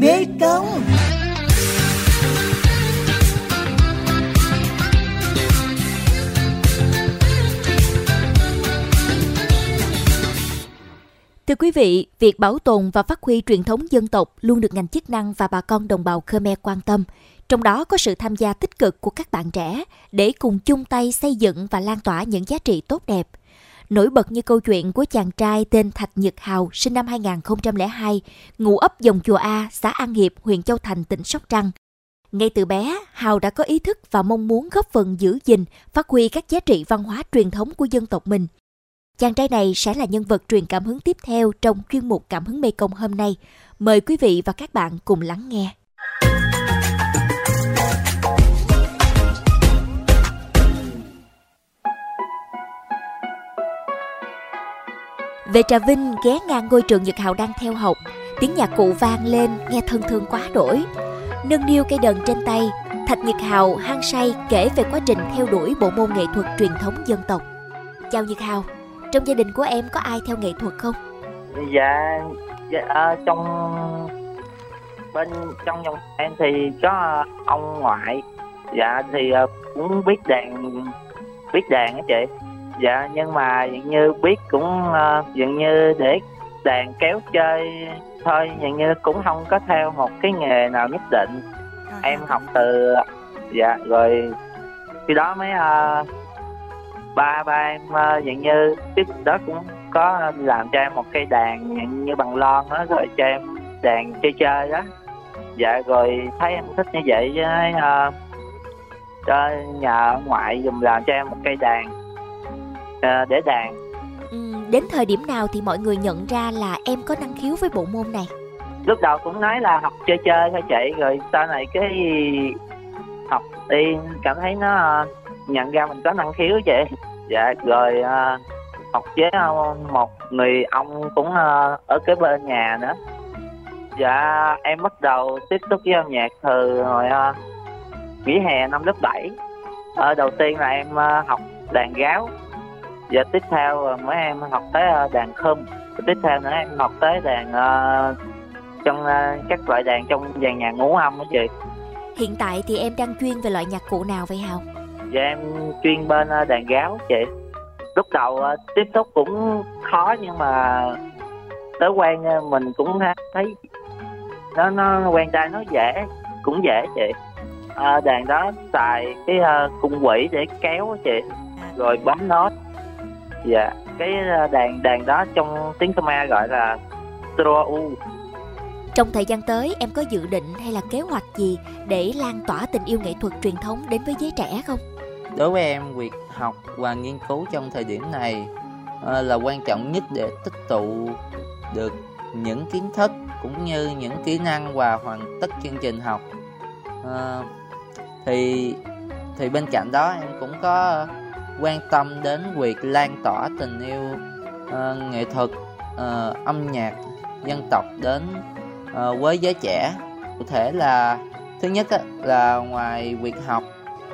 Mê Công Thưa quý vị, việc bảo tồn và phát huy truyền thống dân tộc luôn được ngành chức năng và bà con đồng bào Khmer quan tâm. Trong đó có sự tham gia tích cực của các bạn trẻ để cùng chung tay xây dựng và lan tỏa những giá trị tốt đẹp. Nổi bật như câu chuyện của chàng trai tên Thạch Nhật Hào sinh năm 2002, ngụ ấp Dòng Chùa A, xã An Hiệp, huyện Châu Thành, tỉnh Sóc Trăng. Ngay từ bé, Hào đã có ý thức và mong muốn góp phần giữ gìn, phát huy các giá trị văn hóa truyền thống của dân tộc mình – Chàng trai này sẽ là nhân vật truyền cảm hứng tiếp theo trong chuyên mục Cảm hứng Mê Công hôm nay. Mời quý vị và các bạn cùng lắng nghe. Về Trà Vinh, ghé ngang ngôi trường Nhật Hào đang theo học, tiếng nhạc cụ vang lên nghe thân thương quá đổi. Nâng niu cây đờn trên tay, Thạch Nhật Hào hăng say kể về quá trình theo đuổi bộ môn nghệ thuật truyền thống dân tộc. Chào Nhật Hào, trong gia đình của em có ai theo nghệ thuật không dạ, dạ à, trong bên trong dòng em thì có ờ, ông ngoại dạ thì ờ, cũng biết đàn biết đàn á chị dạ nhưng mà dường như biết cũng uh, dường như để đàn kéo chơi thôi dường như cũng không có theo một cái nghề nào nhất định. À. em học từ dạ rồi khi đó mới uh, ba ba em uh, dạng như trước đó cũng có làm cho em một cây đàn dạng như bằng lon đó rồi cho em đàn chơi chơi đó dạ rồi thấy em thích như vậy với uh, cho nhà ngoại dùng làm cho em một cây đàn để đàn ừ, đến thời điểm nào thì mọi người nhận ra là em có năng khiếu với bộ môn này? Lúc đầu cũng nói là học chơi chơi thôi chị rồi sau này cái học đi cảm thấy nó nhận ra mình có năng khiếu vậy. Dạ rồi uh, học với một người ông cũng uh, ở cái bên nhà nữa. Dạ em bắt đầu tiếp xúc với âm nhạc từ hồi uh, nghỉ hè năm lớp 7 uh, đầu tiên là em uh, học đàn gáo và tiếp theo uh, mấy em học tới uh, đàn khum tiếp theo nữa em học tới đàn uh, trong uh, các loại đàn trong dàn nhạc ngũ âm đó chị. Hiện tại thì em đang chuyên về loại nhạc cụ nào vậy hào? Dạ em chuyên bên ờ, đàn gáo chị. Lúc đầu ờ, tiếp xúc cũng khó nhưng mà tới quen ờ, mình cũng thấy nó nó quen tay nó dễ cũng dễ chị. À, đàn đó xài cái uh, cung quỷ để kéo chị. Rồi bấm nốt dạ cái đàn đàn đó trong tiếng Khmer gọi là u. Trong thời gian tới em có dự định hay là kế hoạch gì để lan tỏa tình yêu nghệ thuật truyền thống đến với giới trẻ không? Đối với em việc học và nghiên cứu trong thời điểm này uh, là quan trọng nhất để tích tụ được những kiến thức cũng như những kỹ năng và hoàn tất chương trình học. Uh, thì thì bên cạnh đó em cũng có quan tâm đến việc lan tỏa tình yêu uh, nghệ thuật uh, âm nhạc dân tộc đến uh, với giới trẻ. Cụ thể là thứ nhất á, là ngoài việc học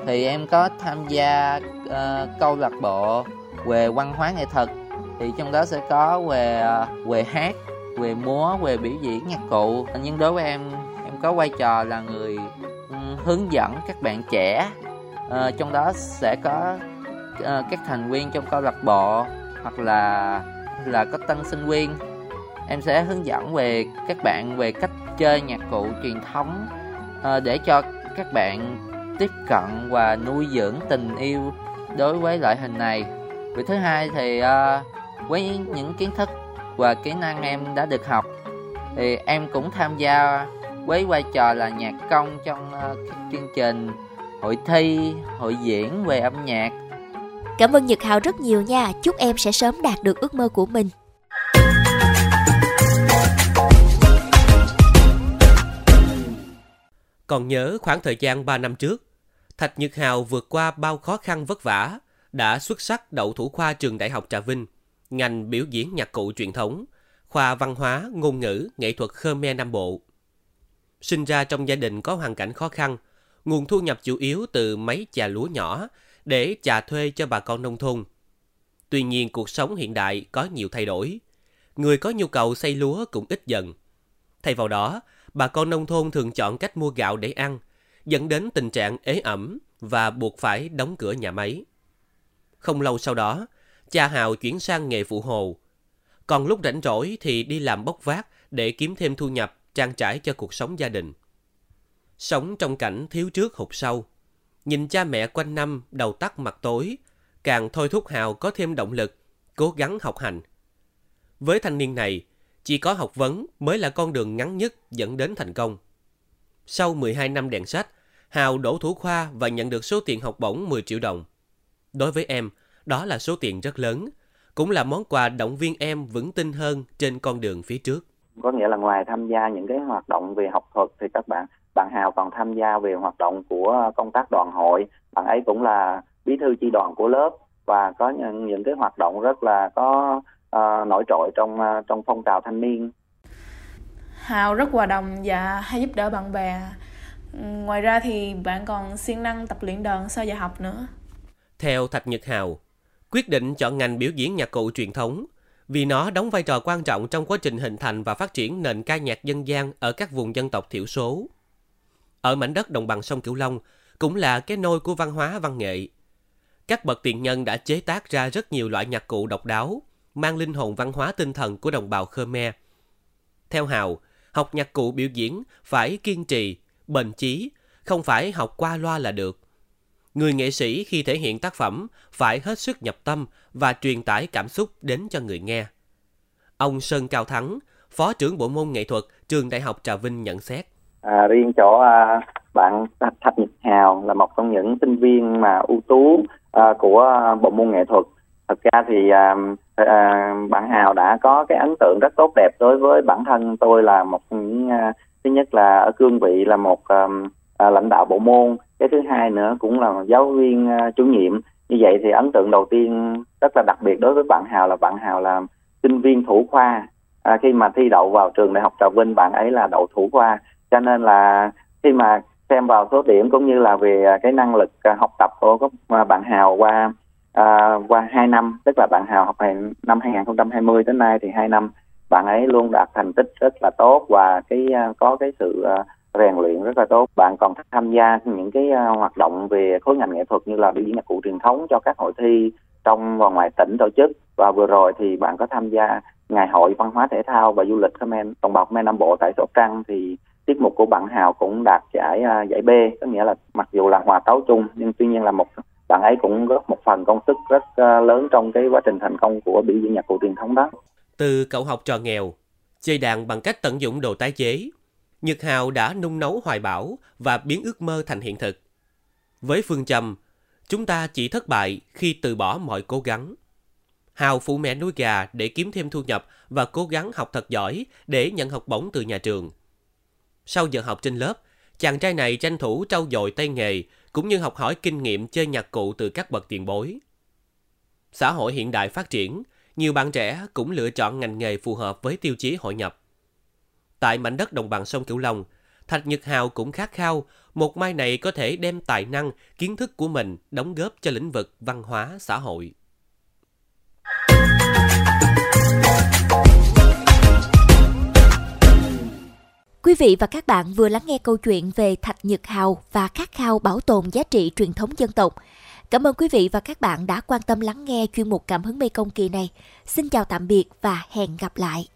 thì em có tham gia uh, câu lạc bộ về văn hóa nghệ thuật. Thì trong đó sẽ có về uh, về hát về múa về biểu diễn nhạc cụ. Nhưng đối với em em có vai trò là người um, hướng dẫn các bạn trẻ. Uh, trong đó sẽ có uh, các thành viên trong câu lạc bộ hoặc là là có tân sinh viên. Em sẽ hướng dẫn về các bạn về cách chơi nhạc cụ truyền thống uh, để cho các bạn tiếp cận và nuôi dưỡng tình yêu đối với loại hình này. Việc thứ hai thì uh, với những kiến thức và kỹ năng em đã được học thì em cũng tham gia với vai trò là nhạc công trong uh, các chương trình hội thi hội diễn về âm nhạc cảm ơn nhật hào rất nhiều nha chúc em sẽ sớm đạt được ước mơ của mình Còn nhớ khoảng thời gian 3 năm trước, Thạch Nhật Hào vượt qua bao khó khăn vất vả, đã xuất sắc đậu thủ khoa trường Đại học Trà Vinh, ngành biểu diễn nhạc cụ truyền thống, khoa văn hóa, ngôn ngữ, nghệ thuật Khmer Nam Bộ. Sinh ra trong gia đình có hoàn cảnh khó khăn, nguồn thu nhập chủ yếu từ mấy chà lúa nhỏ để trả thuê cho bà con nông thôn. Tuy nhiên cuộc sống hiện đại có nhiều thay đổi. Người có nhu cầu xây lúa cũng ít dần. Thay vào đó, bà con nông thôn thường chọn cách mua gạo để ăn, dẫn đến tình trạng ế ẩm và buộc phải đóng cửa nhà máy. Không lâu sau đó, cha Hào chuyển sang nghề phụ hồ. Còn lúc rảnh rỗi thì đi làm bốc vác để kiếm thêm thu nhập trang trải cho cuộc sống gia đình. Sống trong cảnh thiếu trước hụt sau, nhìn cha mẹ quanh năm đầu tắt mặt tối, càng thôi thúc Hào có thêm động lực, cố gắng học hành. Với thanh niên này, chỉ có học vấn mới là con đường ngắn nhất dẫn đến thành công. Sau 12 năm đèn sách, Hào đổ thủ khoa và nhận được số tiền học bổng 10 triệu đồng. Đối với em, đó là số tiền rất lớn, cũng là món quà động viên em vững tin hơn trên con đường phía trước. Có nghĩa là ngoài tham gia những cái hoạt động về học thuật thì các bạn bạn Hào còn tham gia về hoạt động của công tác đoàn hội. Bạn ấy cũng là bí thư chi đoàn của lớp và có những, những cái hoạt động rất là có uh, nổi trội trong uh, trong phong trào thanh niên. Hào rất hòa đồng và hay giúp đỡ bạn bè. Ngoài ra thì bạn còn siêng năng tập luyện đờn sau giờ học nữa. Theo Thạch Nhật Hào, quyết định chọn ngành biểu diễn nhạc cụ truyền thống vì nó đóng vai trò quan trọng trong quá trình hình thành và phát triển nền ca nhạc dân gian ở các vùng dân tộc thiểu số. Ở mảnh đất đồng bằng sông Cửu Long cũng là cái nôi của văn hóa văn nghệ. Các bậc tiền nhân đã chế tác ra rất nhiều loại nhạc cụ độc đáo, mang linh hồn văn hóa tinh thần của đồng bào Khmer. Theo Hào, học nhạc cụ biểu diễn phải kiên trì, bền chí, không phải học qua loa là được. Người nghệ sĩ khi thể hiện tác phẩm phải hết sức nhập tâm và truyền tải cảm xúc đến cho người nghe. Ông Sơn Cao Thắng, Phó trưởng Bộ môn nghệ thuật Trường Đại học Trà Vinh nhận xét. À, riêng chỗ à, bạn Thạch Nhật Hào là một trong những sinh viên mà ưu tú à, của bộ môn nghệ thuật. Thật ra thì à, à, bạn Hào đã có cái ấn tượng rất tốt đẹp đối với bản thân tôi là một những à, thứ nhất là ở cương vị là một à, à, lãnh đạo bộ môn. Cái thứ hai nữa cũng là giáo viên à, chủ nhiệm. Như vậy thì ấn tượng đầu tiên rất là đặc biệt đối với bạn Hào là bạn Hào là sinh viên thủ khoa. À, khi mà thi đậu vào trường đại học Trà Vinh bạn ấy là đậu thủ khoa cho nên là khi mà xem vào số điểm cũng như là về à, cái năng lực à, học tập của à, bạn Hào qua à, qua hai năm tức là bạn Hào học hành năm 2020 đến nay thì hai năm bạn ấy luôn đạt thành tích rất là tốt và cái có cái sự rèn luyện rất là tốt. Bạn còn tham gia những cái hoạt động về khối ngành nghệ thuật như là biểu diễn nhạc cụ truyền thống cho các hội thi trong và ngoài tỉnh tổ chức và vừa rồi thì bạn có tham gia ngày hội văn hóa thể thao và du lịch Khmer đồng bào Khmer Nam Bộ tại Sóc Trăng thì tiết mục của bạn Hào cũng đạt giải uh, giải B có nghĩa là mặc dù là hòa tấu chung nhưng tuy nhiên là một bạn ấy cũng góp một phần công sức rất uh, lớn trong cái quá trình thành công của biểu diễn nhạc cụ truyền thống đó. Từ cậu học trò nghèo, chơi đàn bằng cách tận dụng đồ tái chế, Nhật Hào đã nung nấu hoài bão và biến ước mơ thành hiện thực. Với phương châm, chúng ta chỉ thất bại khi từ bỏ mọi cố gắng. Hào phụ mẹ nuôi gà để kiếm thêm thu nhập và cố gắng học thật giỏi để nhận học bổng từ nhà trường. Sau giờ học trên lớp, chàng trai này tranh thủ trau dồi tay nghề cũng như học hỏi kinh nghiệm chơi nhạc cụ từ các bậc tiền bối. Xã hội hiện đại phát triển, nhiều bạn trẻ cũng lựa chọn ngành nghề phù hợp với tiêu chí hội nhập. Tại mảnh đất đồng bằng sông Cửu Long, Thạch Nhật Hào cũng khát khao một mai này có thể đem tài năng, kiến thức của mình đóng góp cho lĩnh vực văn hóa xã hội. Vị và các bạn vừa lắng nghe câu chuyện về Thạch Nhật Hào và khát khao bảo tồn giá trị truyền thống dân tộc. Cảm ơn quý vị và các bạn đã quan tâm lắng nghe chuyên mục Cảm hứng Mê Công kỳ này. Xin chào tạm biệt và hẹn gặp lại.